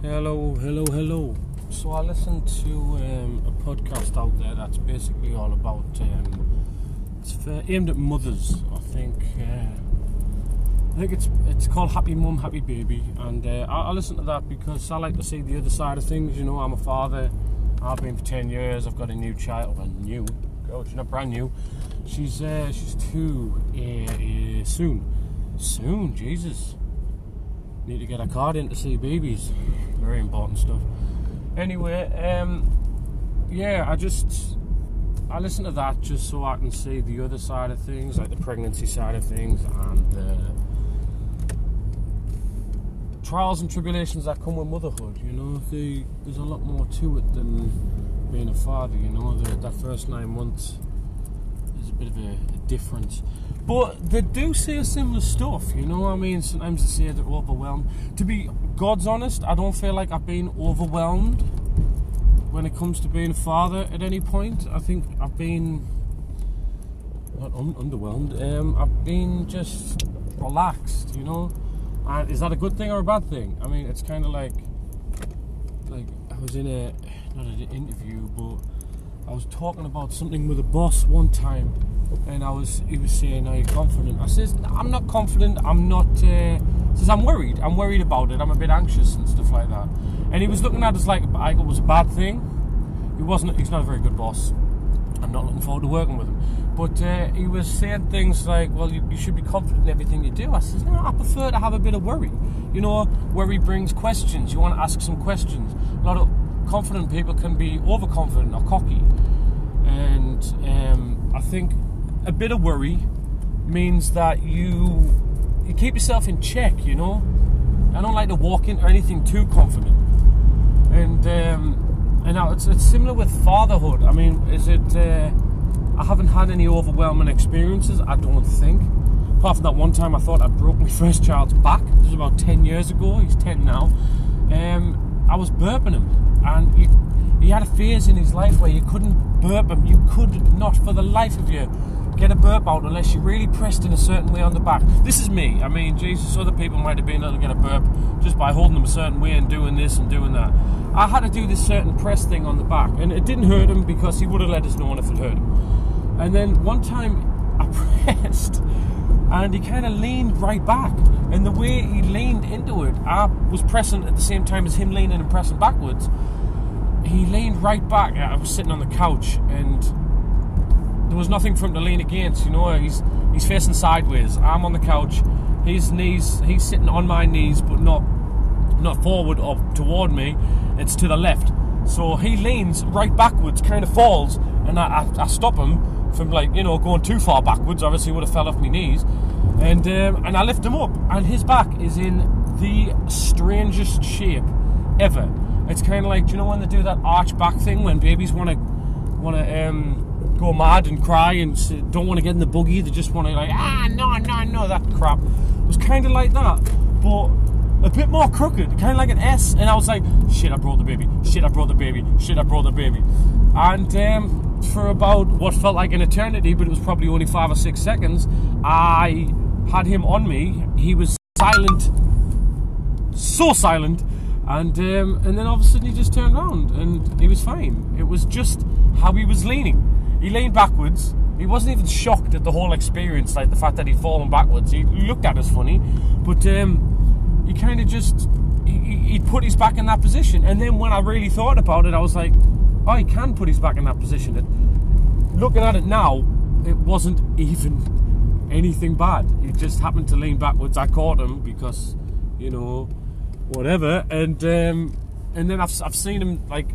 Hello, hello, hello. So I listened to um, a podcast out there that's basically all about. Um, it's for, aimed at mothers. I think. Uh, I think it's it's called Happy Mum, Happy Baby, and uh, I, I listen to that because I like to see the other side of things. You know, I'm a father. I've been for ten years. I've got a new child. Well, new. Oh, she's not brand new. She's uh, she's two uh, uh, soon. Soon, Jesus. Need to get a card in to see babies. Very important stuff. Anyway, um, yeah, I just I listen to that just so I can see the other side of things, like the pregnancy side of things and the trials and tribulations that come with motherhood. You know, the, there's a lot more to it than being a father. You know, the, that first nine months is a bit of a, a difference. But they do say similar stuff, you know. what I mean, sometimes they say they're overwhelmed. To be God's honest, I don't feel like I've been overwhelmed when it comes to being a father at any point. I think I've been not un- underwhelmed. Um, I've been just relaxed, you know. And is that a good thing or a bad thing? I mean, it's kind of like like I was in a not an interview, but I was talking about something with a boss one time, and I was he was saying, "Are you confident?" I says, "I'm not confident. I'm not." Uh, says, "I'm worried. I'm worried about it. I'm a bit anxious and stuff like that." And he was looking at us like I it was a bad thing. He wasn't. He's not a very good boss. I'm not looking forward to working with him. But uh, he was saying things like, "Well, you, you should be confident in everything you do." I says, "No, I prefer to have a bit of worry. You know, worry brings questions. You want to ask some questions. A lot of confident people can be overconfident or cocky, and um, I think a bit of worry means that you you keep yourself in check. You know, I don't like to walk into anything too confident, and um, and now it's, it's similar with fatherhood. I mean, is it? Uh, I haven't had any overwhelming experiences. I don't think. Apart from that one time, I thought I broke my first child's back. This was about ten years ago. He's ten now. Um, I was burping him, and he, he had a phase in his life where you couldn't burp him. You could not, for the life of you, get a burp out unless you really pressed in a certain way on the back. This is me. I mean, Jesus, other people might have been able to get a burp just by holding them a certain way and doing this and doing that. I had to do this certain press thing on the back, and it didn't hurt him because he would have let us know if it hurt him. And then one time I pressed, and he kind of leaned right back. And the way he leaned into it, I was pressing at the same time as him leaning and pressing backwards. He leaned right back. I was sitting on the couch, and there was nothing for him to lean against. You know, he's he's facing sideways. I'm on the couch. His knees, he's sitting on my knees, but not not forward or toward me. It's to the left. So he leans right backwards, kind of falls, and I, I, I stop him from like you know going too far backwards. Obviously, would have fell off my knees, and um, and I lift him up, and his back is in the strangest shape ever. It's kind of like do you know when they do that arch back thing when babies want to want to um, go mad and cry and don't want to get in the buggy. They just want to like ah no no no that crap. It was kind of like that, but a bit more crooked, kind of like an S. And I was like, shit, I brought the baby. Shit, I brought the baby. Shit, I brought the baby. And um, for about what felt like an eternity, but it was probably only five or six seconds, I had him on me. He was silent, so silent. And um, and then all of a sudden he just turned around and he was fine. It was just how he was leaning. He leaned backwards. He wasn't even shocked at the whole experience, like the fact that he'd fallen backwards. He looked at us funny, but um, he kind of just he, he put his back in that position. And then when I really thought about it, I was like, he can put his back in that position. And looking at it now, it wasn't even anything bad. He just happened to lean backwards. I caught him because, you know, whatever. And um, and then I've, I've seen him like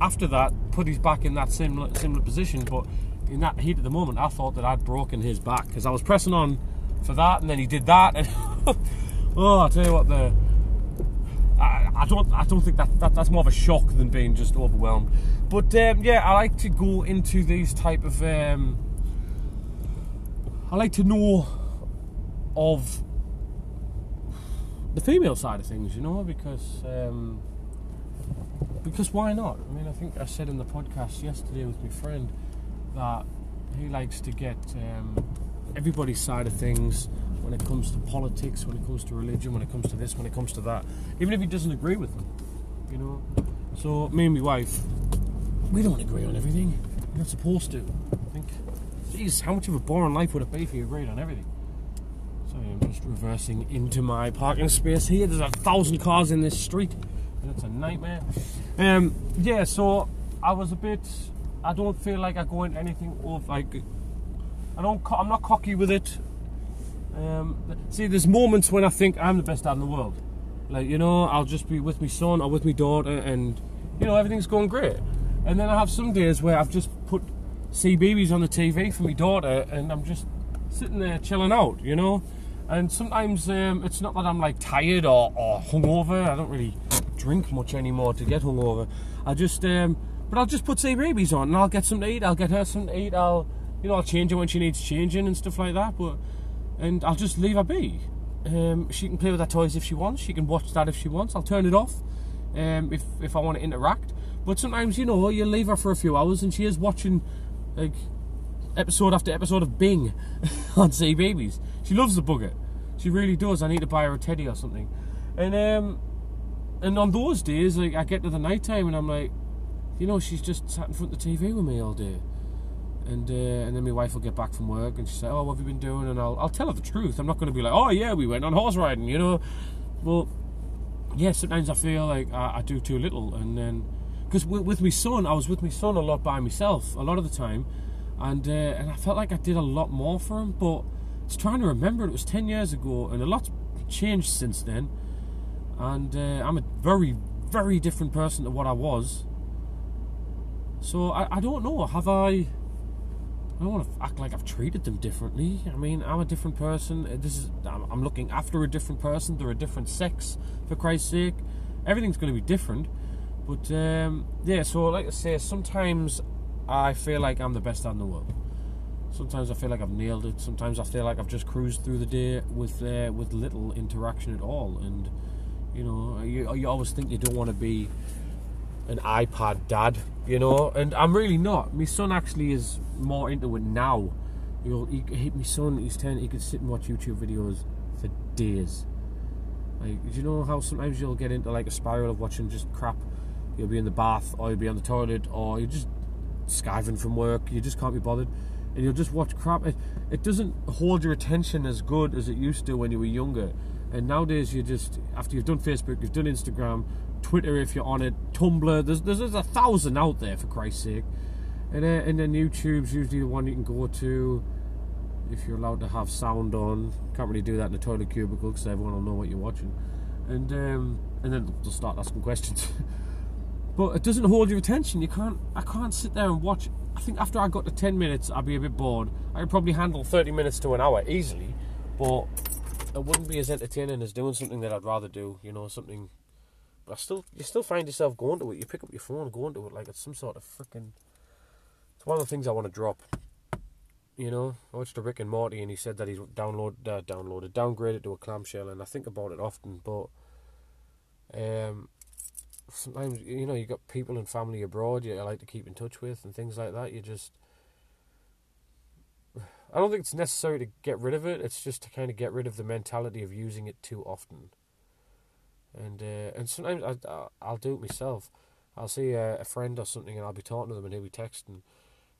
after that put his back in that similar similar position, but in that heat of the moment, I thought that I'd broken his back because I was pressing on for that, and then he did that, and oh, I tell you what, the I, I don't I don't think that, that that's more of a shock than being just overwhelmed. But um, yeah, I like to go into these type of um, I like to know of the female side of things, you know, because um, because why not? I mean, I think I said in the podcast yesterday with my friend that he likes to get um, everybody's side of things when it comes to politics, when it comes to religion, when it comes to this, when it comes to that, even if he doesn't agree with them. you know. So me and my wife, we don't agree on everything. We're not supposed to. I think. Jeez, how much of a boring life would it be if you agreed on everything? Sorry, I'm just reversing into my parking space here. There's a thousand cars in this street, and it's a nightmare. Um, yeah, so I was a bit. I don't feel like I go into anything of like. I don't. I'm not cocky with it. Um, see, there's moments when I think I'm the best dad in the world. Like you know, I'll just be with my son or with my daughter, and you know everything's going great. And then I have some days where I've just put CBeebies on the TV for my daughter, and I'm just sitting there chilling out, you know. And sometimes um, it's not that I'm like tired or, or hungover. I don't really drink much anymore to get hungover. I just, um, but I'll just put CBeebies on, and I'll get something to eat. I'll get her something to eat. I'll, you know, I'll change her when she needs changing and stuff like that. But and I'll just leave her be. Um, she can play with her toys if she wants. She can watch that if she wants. I'll turn it off um, if if I want to interact. But sometimes you know you leave her for a few hours and she is watching like episode after episode of Bing on CBeebies. She loves the bugger. She really does. I need to buy her a teddy or something. And um, and on those days, like I get to the night time and I'm like, you know, she's just sat in front of the TV with me all day. And uh, and then my wife will get back from work and she's like, oh, what have you been doing? And I'll I'll tell her the truth. I'm not going to be like, oh yeah, we went on horse riding, you know. Well, yeah, sometimes I feel like I, I do too little, and then because with, with my son, I was with my son a lot by myself a lot of the time, and uh, and I felt like I did a lot more for him. But I was trying to remember it was ten years ago, and a lot's changed since then, and uh, I'm a very very different person to what I was. So I, I don't know. Have I? Don't want to act like I've treated them differently. I mean, I'm a different person. Uh, This is I'm, looking after a different person. They're a different sex, for Christ's sake. Everything's going to be different. But um, yeah, so like I say, sometimes I feel like I'm the best in the world. Sometimes I feel like I've nailed it. Sometimes I feel like I've just cruised through the day with uh, with little interaction at all. And you know, you, you always think you don't want to be an iPad dad, you know, and I'm really not. My son actually is more into it now. You'll, he, he, my son, he's ten. He could sit and watch YouTube videos for days. Like, do you know how sometimes you'll get into like a spiral of watching just crap? You'll be in the bath, or you'll be on the toilet, or you're just skiving from work. You just can't be bothered, and you'll just watch crap. It, it doesn't hold your attention as good as it used to when you were younger. And nowadays, you just after you've done Facebook, you've done Instagram, Twitter if you're on it, Tumblr. There's there's, there's a thousand out there for Christ's sake. And uh, and then YouTube's usually the one you can go to if you're allowed to have sound on. Can't really do that in a toilet cubicle because everyone will know what you're watching. And um, and then they'll start asking questions. but it doesn't hold your attention. You can't. I can't sit there and watch. I think after I got to ten minutes, I'd be a bit bored. I could probably handle thirty minutes to an hour easily, but it wouldn't be as entertaining as doing something that I'd rather do. You know, something. I still, you still find yourself going to it. You pick up your phone, going to it like it's some sort of freaking. It's one of the things I want to drop. You know, I watched a Rick and Morty, and he said that he's download, uh, downloaded, downgraded to a clamshell, and I think about it often. But um, sometimes you know you got people and family abroad you like to keep in touch with and things like that. You just, I don't think it's necessary to get rid of it. It's just to kind of get rid of the mentality of using it too often. And uh, and sometimes I I'll- I'll do it myself. I'll see a, a friend or something, and I'll be talking to them, and he'll be texting,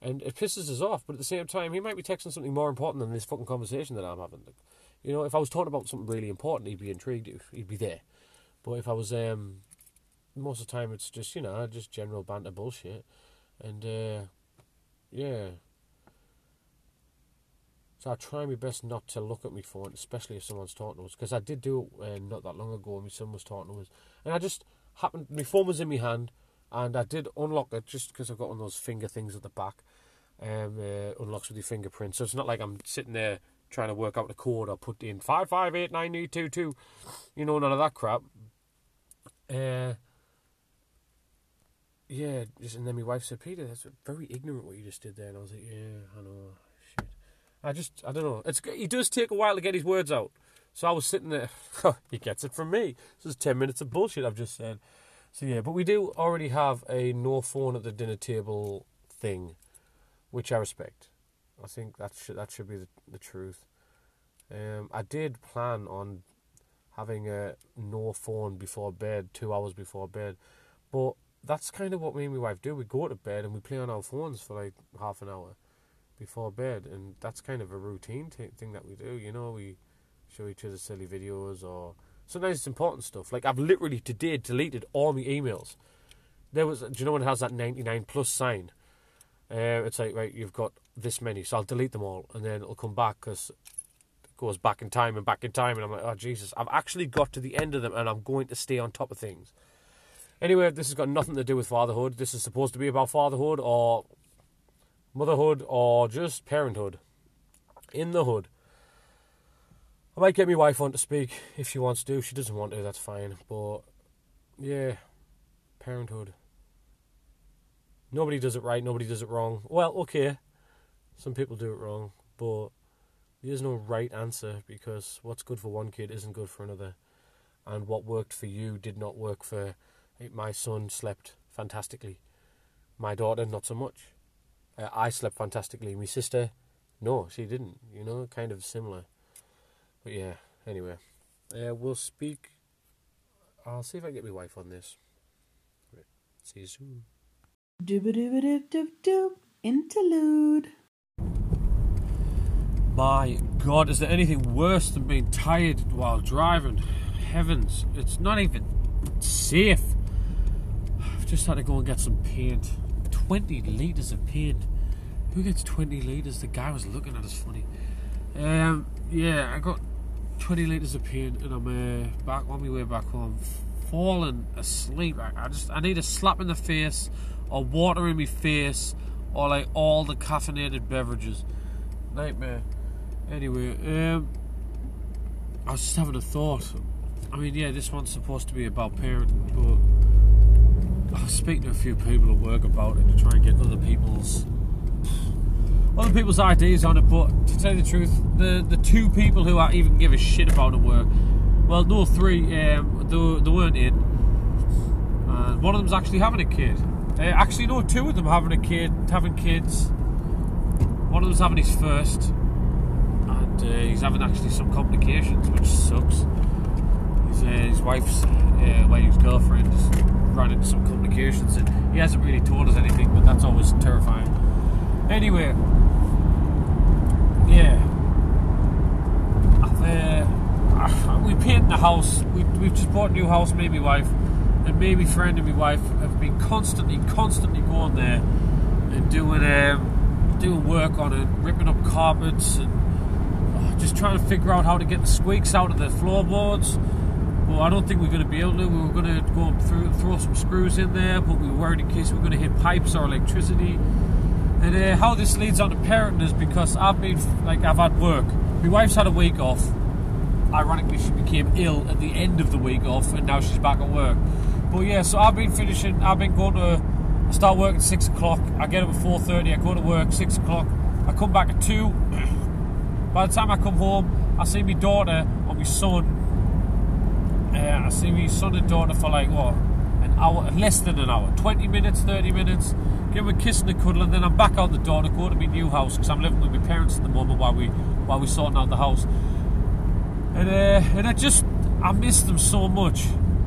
and it pisses us off. But at the same time, he might be texting something more important than this fucking conversation that I'm having. Like, you know, if I was talking about something really important, he'd be intrigued. He'd be there. But if I was, um, most of the time, it's just you know, just general banter bullshit, and uh, yeah. So I try my best not to look at my phone, especially if someone's talking to us, because I did do it uh, not that long ago. When my son was talking to us, and I just happened. My phone was in my hand, and I did unlock it just because I've got one of those finger things at the back. Um, uh, unlocks with your fingerprint, so it's not like I'm sitting there trying to work out the code or put in five five eight nine eight two two. You know, none of that crap. Uh, yeah, just and then my wife said, Peter, that's very ignorant what you just did there, and I was like, yeah, I know. I just, I don't know. It's he does take a while to get his words out. So I was sitting there. he gets it from me. This is ten minutes of bullshit I've just said. So yeah, but we do already have a no phone at the dinner table thing, which I respect. I think that should that should be the, the truth. Um, I did plan on having a no phone before bed, two hours before bed. But that's kind of what me and my wife do. We go to bed and we play on our phones for like half an hour before bed, and that's kind of a routine t- thing that we do. You know, we show each other silly videos, or sometimes it's important stuff. Like I've literally today deleted all my emails. There was, do you know when it has that ninety nine plus sign? Uh, it's like right, you've got this many, so I'll delete them all, and then it'll come back because it goes back in time and back in time, and I'm like, oh Jesus, I've actually got to the end of them, and I'm going to stay on top of things. Anyway, this has got nothing to do with fatherhood. This is supposed to be about fatherhood or motherhood or just parenthood in the hood. I might get my wife on to speak if she wants to. If she doesn't want to, that's fine. But yeah, parenthood. Nobody does it right. Nobody does it wrong. Well, okay, some people do it wrong, but there's no right answer because what's good for one kid isn't good for another, and what worked for you did not work for my son. Slept fantastically, my daughter not so much. Uh, I slept fantastically. My sister, no, she didn't. You know, kind of similar. But yeah, anyway, uh, we'll speak. I'll see if I get my wife on this. See you soon. Interlude. My God, is there anything worse than being tired while driving? Heavens, it's not even safe. I've just had to go and get some paint. 20 litres of paint. Who gets 20 litres? The guy was looking at us funny. Um, yeah, I got 20 litres of paint and I'm uh, back on my way back home, falling asleep. I, I just I need a slap in the face or water in my face or like all the caffeinated beverages. Nightmare. Anyway, um, I was just having a thought. I mean, yeah, this one's supposed to be about parenting, but I speaking to a few people at work about it to try and get other people's other people's ideas on it. But to tell you the truth, the the two people who I even give a shit about at work, well, no, three, um, they, they weren't in. Uh, one of them's actually having a kid. Uh, actually, no, two of them having a kid, having kids. One of them's having his first uh, he's having actually some complications, which sucks. His, uh, his wife's, uh, well, his girlfriend ran into some complications, and he hasn't really told us anything, but that's always terrifying. Anyway, yeah, uh, we painted the house. We, we've just bought a new house, me and my wife, and me, my friend, and my wife have been constantly, constantly going there and doing um, doing work on it, ripping up carpets and just trying to figure out how to get the squeaks out of the floorboards. Well, I don't think we're going to be able to. We were going to go through, throw some screws in there, but we were worried in case we are going to hit pipes or electricity. And uh, how this leads on to parenting is because I've been like I've had work. My wife's had a week off. Ironically, she became ill at the end of the week off, and now she's back at work. But yeah, so I've been finishing. I've been going to. I start work at six o'clock. I get up at four thirty. I go to work six o'clock. I come back at two. By the time I come home, I see my daughter or my son. Uh, I see my son and daughter for like what an hour, less than an hour, 20 minutes, 30 minutes. Give them a kiss and a cuddle, and then I'm back out the door to go to my new house because I'm living with my parents at the moment while we while we're sorting out the house. And uh, and I just I miss them so much.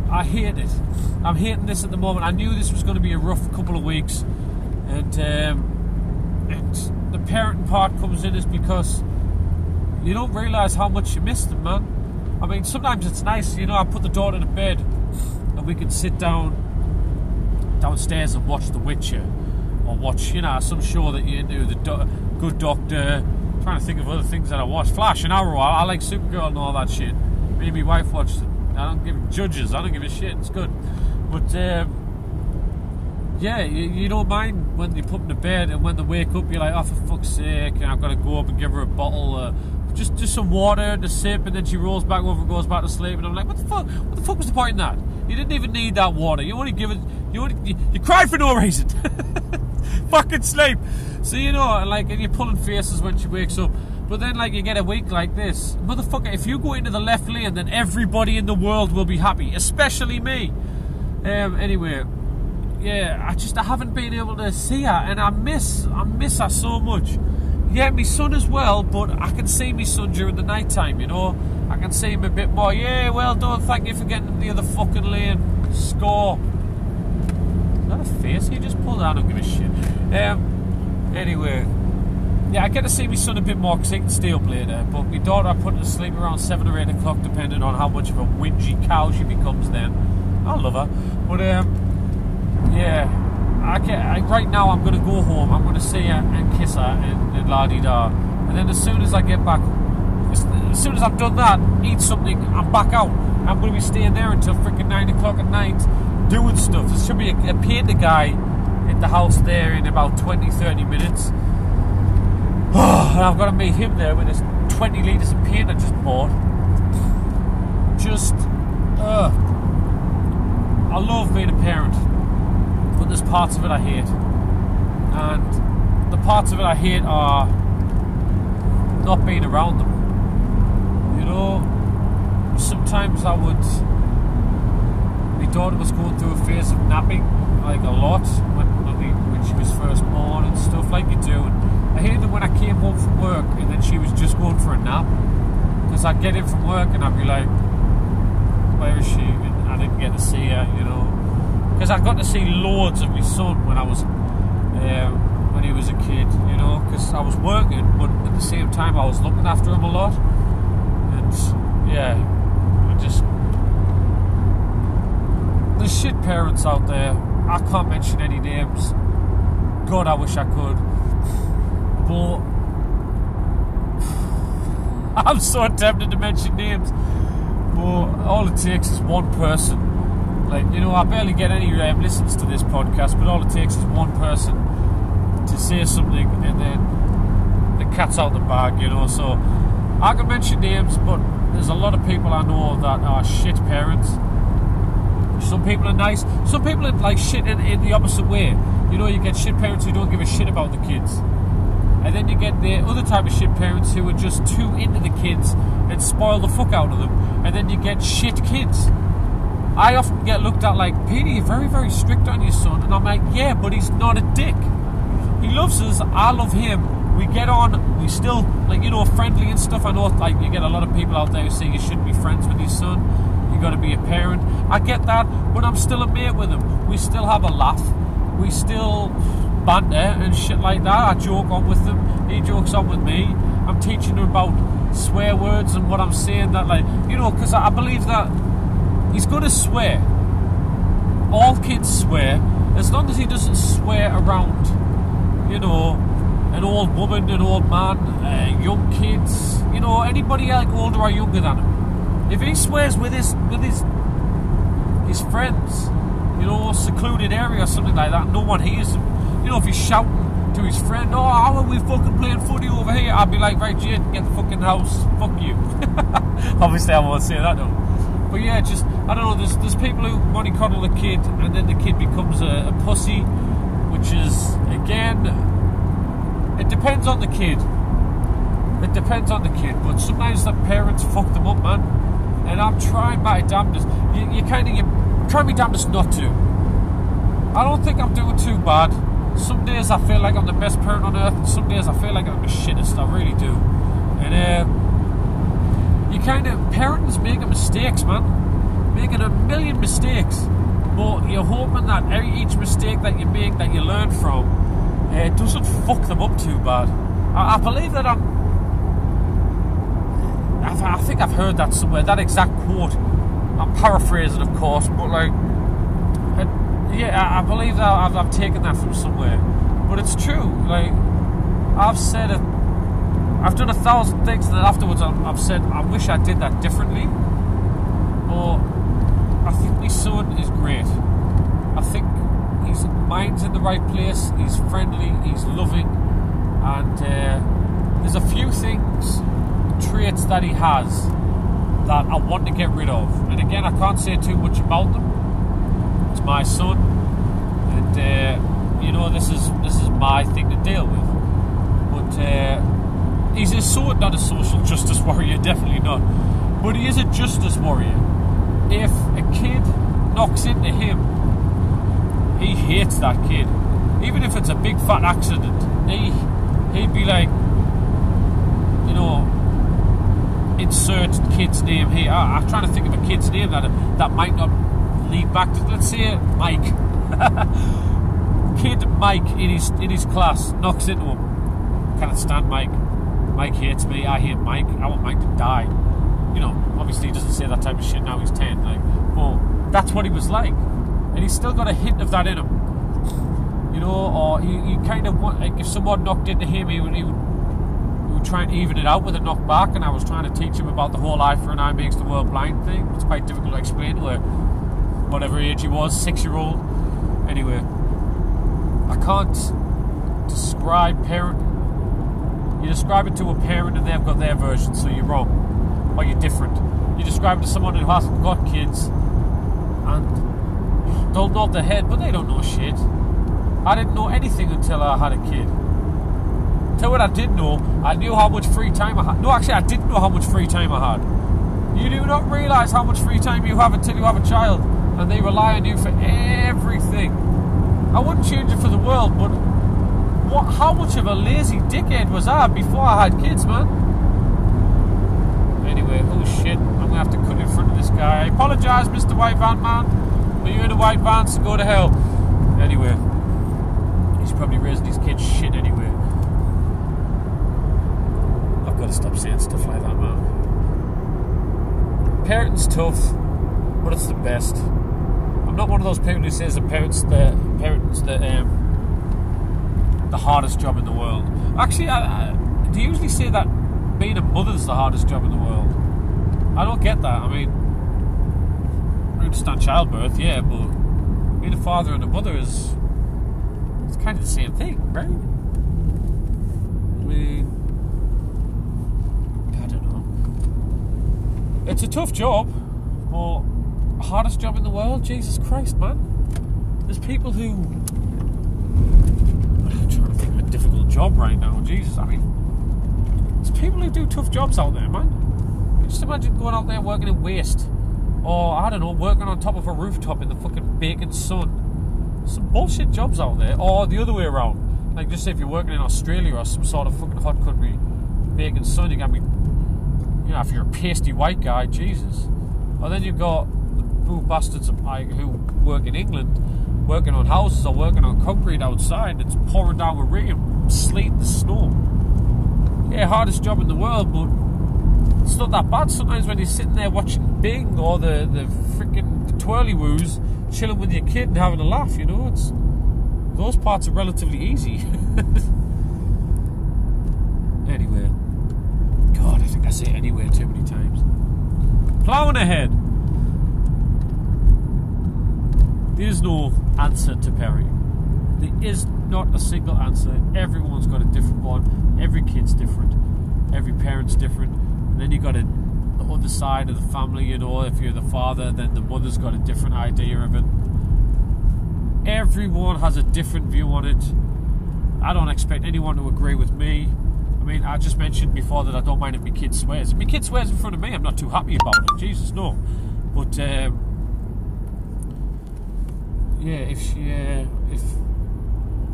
I hate it. I'm hating this at the moment. I knew this was going to be a rough couple of weeks, and um, and the parenting part comes in is because you don't realise how much you miss them, man. I mean, sometimes it's nice, you know, I put the daughter to bed and we can sit down downstairs and watch The Witcher or watch, you know, some show that you do, The Do- Good Doctor. I'm trying to think of other things that I watch. Flash and Arrow. I, I like Supergirl and all that shit. Me and my wife watched it. I don't give judges. I don't give a shit. It's good, but. Um, yeah, you, you, don't mind when they put them to bed, and when they wake up, you're like, oh, for fuck's sake, I've got to go up and give her a bottle, just just some water to sip, and then she rolls back over and goes back to sleep. And I'm like, what the fuck? What the fuck was the point in that? You didn't even need that water. You only give it. You only, you, you cried for no reason. Fucking sleep. So you know, like, and you're pulling faces when she wakes up. But then, like, you get a week like this, motherfucker. If you go into the left lane, then everybody in the world will be happy, especially me. Um. Anyway, yeah, I just I haven't been able to see her, and I miss I miss her so much Yeah, my son as well, but I can see my son during the night time, you know. I can see him a bit more. Yeah, well done, thank you for getting in the other fucking lane. Score. Is that a face he just pulled out? I don't give a shit. Um, anyway, yeah, I get to see my son a bit more because he can stay up later. But my daughter I put her to sleep around 7 or 8 o'clock, depending on how much of a whingy cow she becomes then. I love her. But, um, yeah, I get, I, right now I'm going to go home. I'm going to see her and kiss her and, and la di da. And then as soon as I get back, as, as soon as I've done that, eat something, I'm back out. I'm going to be staying there until freaking 9 o'clock at night doing stuff. There should be a, a painter guy at the house there in about 20, 30 minutes. and I've got to meet him there with his 20 litres of paint I just bought. Just, uh, I love being a parent, but there's parts of it I hate. And the parts of it I hate are not being around them. You know, sometimes I would. My daughter was going through a phase of napping, like a lot, when, when, she was first born and stuff, like you do. And I hated it when I came home from work and then she was just going for a nap. Because I'd get in from work and I'd be like, where is she? And I didn't get to see her, you know. Because I got to see loads of my son when I was, um, when he was a kid, you know. Because I was working, but at the same time I was looking after him a lot. And yeah, I just there's shit parents out there. I can't mention any names. God, I wish I could. But I'm so tempted to mention names. But all it takes is one person. Like, you know, I barely get any um, listens to this podcast, but all it takes is one person to say something and then the cat's out the bag, you know. So I can mention names, but there's a lot of people I know that are shit parents. Some people are nice. Some people are like shit in, in the opposite way. You know, you get shit parents who don't give a shit about the kids. And then you get the other type of shit parents who are just too into the kids and spoil the fuck out of them. And then you get shit kids. I often get looked at like, Peter, you're very, very strict on your son. And I'm like, yeah, but he's not a dick. He loves us. I love him. We get on. We still, like, you know, friendly and stuff. I know, like, you get a lot of people out there who say you shouldn't be friends with your son you got to be a parent. I get that, but I'm still a mate with him. We still have a laugh. We still banter and shit like that. I joke on with him. He jokes on with me. I'm teaching him about swear words and what I'm saying. That like you know, because I believe that he's going to swear. All kids swear as long as he doesn't swear around. You know, an old woman, an old man, uh, young kids. You know, anybody like older or younger than him. If he swears with his with his his friends, you know, secluded area or something like that, no one hears him. You know, if he's shouting to his friend, "Oh, how are we fucking playing footy over here?" I'd be like, "Right, Jade, get the fucking house. Fuck you." Obviously, I won't say that though. But yeah, just I don't know. There's there's people who to cuddle a kid, and then the kid becomes a, a pussy, which is again, it depends on the kid. It depends on the kid, but sometimes the parents fuck them up, man and I'm trying my damnedest. You, you kind of you try my damnedest not to. I don't think I'm doing too bad. Some days I feel like I'm the best parent on earth, and some days I feel like I'm the shittest. I really do. And uh, you kind of parents making mistakes, man, making a million mistakes, but you're hoping that every, each mistake that you make that you learn from uh, doesn't fuck them up too bad. I, I believe that I'm I've, I think I've heard that somewhere. That exact quote. I'm paraphrasing, of course, but like, yeah, I, I believe that I've, I've, taken that from somewhere. But it's true. Like, I've said it. I've done a thousand things, then afterwards I've said I wish I did that differently. Or I think my son is great. I think his mind's in the right place. He's friendly. He's loving, and uh, there's a few things traits that he has that I want to get rid of. And again, I can't say too much about them. It's my son, and uh, you know this is this is my thing to deal with. But uh, he's a sort not a social justice warrior, definitely not. But he is a justice warrior. If a kid knocks into him, he hates that kid. Even if it's a big fat accident, he he'd be like, you know, insert kid's name here. I, I'm trying to think of a kid's name that that might not lead back to. Let's say Mike. Kid Mike in his in his class knocks into him. Can't stand Mike. Mike hates me. I hate Mike. I want Mike to die. You know, obviously he doesn't say that type of shit now. He's ten. Like, but that's what he was like, and he's still got a hint of that in him you know, or he, you kind of want, like, if someone knocked into him, he would, he would, he would try and even it out with a knock back, and I was trying to teach him about the whole eye for an eye makes the world blind thing. It's quite difficult to explain to whatever age he was, six year old. Anyway, I can't describe parent. You describe it to a parent and they've got their version, so you're wrong, or you're different. You describe it to someone who hasn't got kids, and don't nod their head, but they don't know shit. I didn't know anything until I had a kid. Tell what I did know, I knew how much free time I had. No, actually, I didn't know how much free time I had. You do not realise how much free time you have until you have a child, and they rely on you for everything. I wouldn't change it for the world, but what? How much of a lazy dickhead was I before I had kids, man? Anyway, oh shit, I'm gonna have to cut in front of this guy. I apologise, Mr. White Van Man, but you're in a white van, so go to hell. Anyway he's probably raising his kids shit anyway. I've got to stop saying stuff like that, man. Parenting's tough, but it's the best. I'm not one of those people who says that parents the parents the um, the hardest job in the world. Actually, I, I, usually say that being a mother's the hardest job in the world. I don't get that. I mean, I understand childbirth, yeah, but being a father and a mother is it's kind of the same thing, right? I mean, I don't know. It's a tough job, but hardest job in the world. Jesus Christ, man! There's people who. I'm trying to think of a difficult job right now. Jesus, I mean, there's people who do tough jobs out there, man. Just imagine going out there working in waste, or I don't know, working on top of a rooftop in the fucking baking sun some bullshit jobs out there, or the other way around. Like, just say if you're working in Australia or some sort of fucking hot country, baking sun, you got to be, you know, if you're a pasty white guy, Jesus. Or then you've got the boo bastards who work in England, working on houses or working on concrete outside. It's pouring down with rain, sleet, and snow. Yeah, hardest job in the world, but it's not that bad sometimes when you're sitting there watching Bing or the, the freaking Twirlywoos chilling with your kid and having a laugh, you know. It's those parts are relatively easy. anyway, God, I think I say anyway too many times. Plowing ahead. There is no answer to parenting. There is not a single answer. Everyone's got a different one. Every kid's different. Every parent's different. And then you got the other side of the family, you know, if you're the father, then the mother's got a different idea of it. Everyone has a different view on it. I don't expect anyone to agree with me. I mean, I just mentioned before that I don't mind if my kid swears. If my kid swears in front of me, I'm not too happy about it. Jesus, no. But um, yeah, if she, uh, if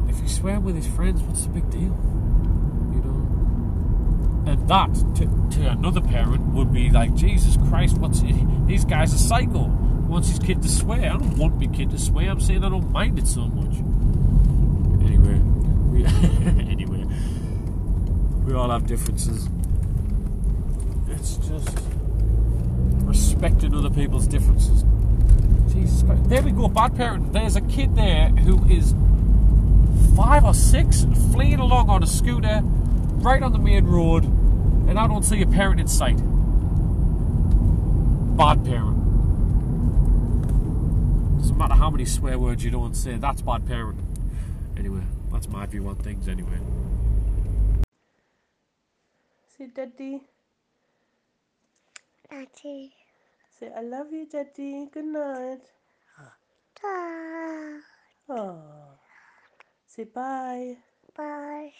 if he swear with his friends, what's the big deal? You know. And that to, to another parent would be like, Jesus Christ, what's these guys are psycho. Wants his kid to swear. I don't want my kid to swear. I'm saying I don't mind it so much. Anyway, we, anyway, we all have differences. It's just respecting other people's differences. Jesus Christ. There we go, bad parent. There's a kid there who is five or six fleeing along on a scooter right on the main road, and I don't see a parent in sight. Bad parent. Doesn't matter how many swear words you don't say, that's bad parent. Anyway, that's my view on things anyway. Say daddy. Daddy. Say I love you, daddy. Good night. Bye. Oh. Say bye. Bye.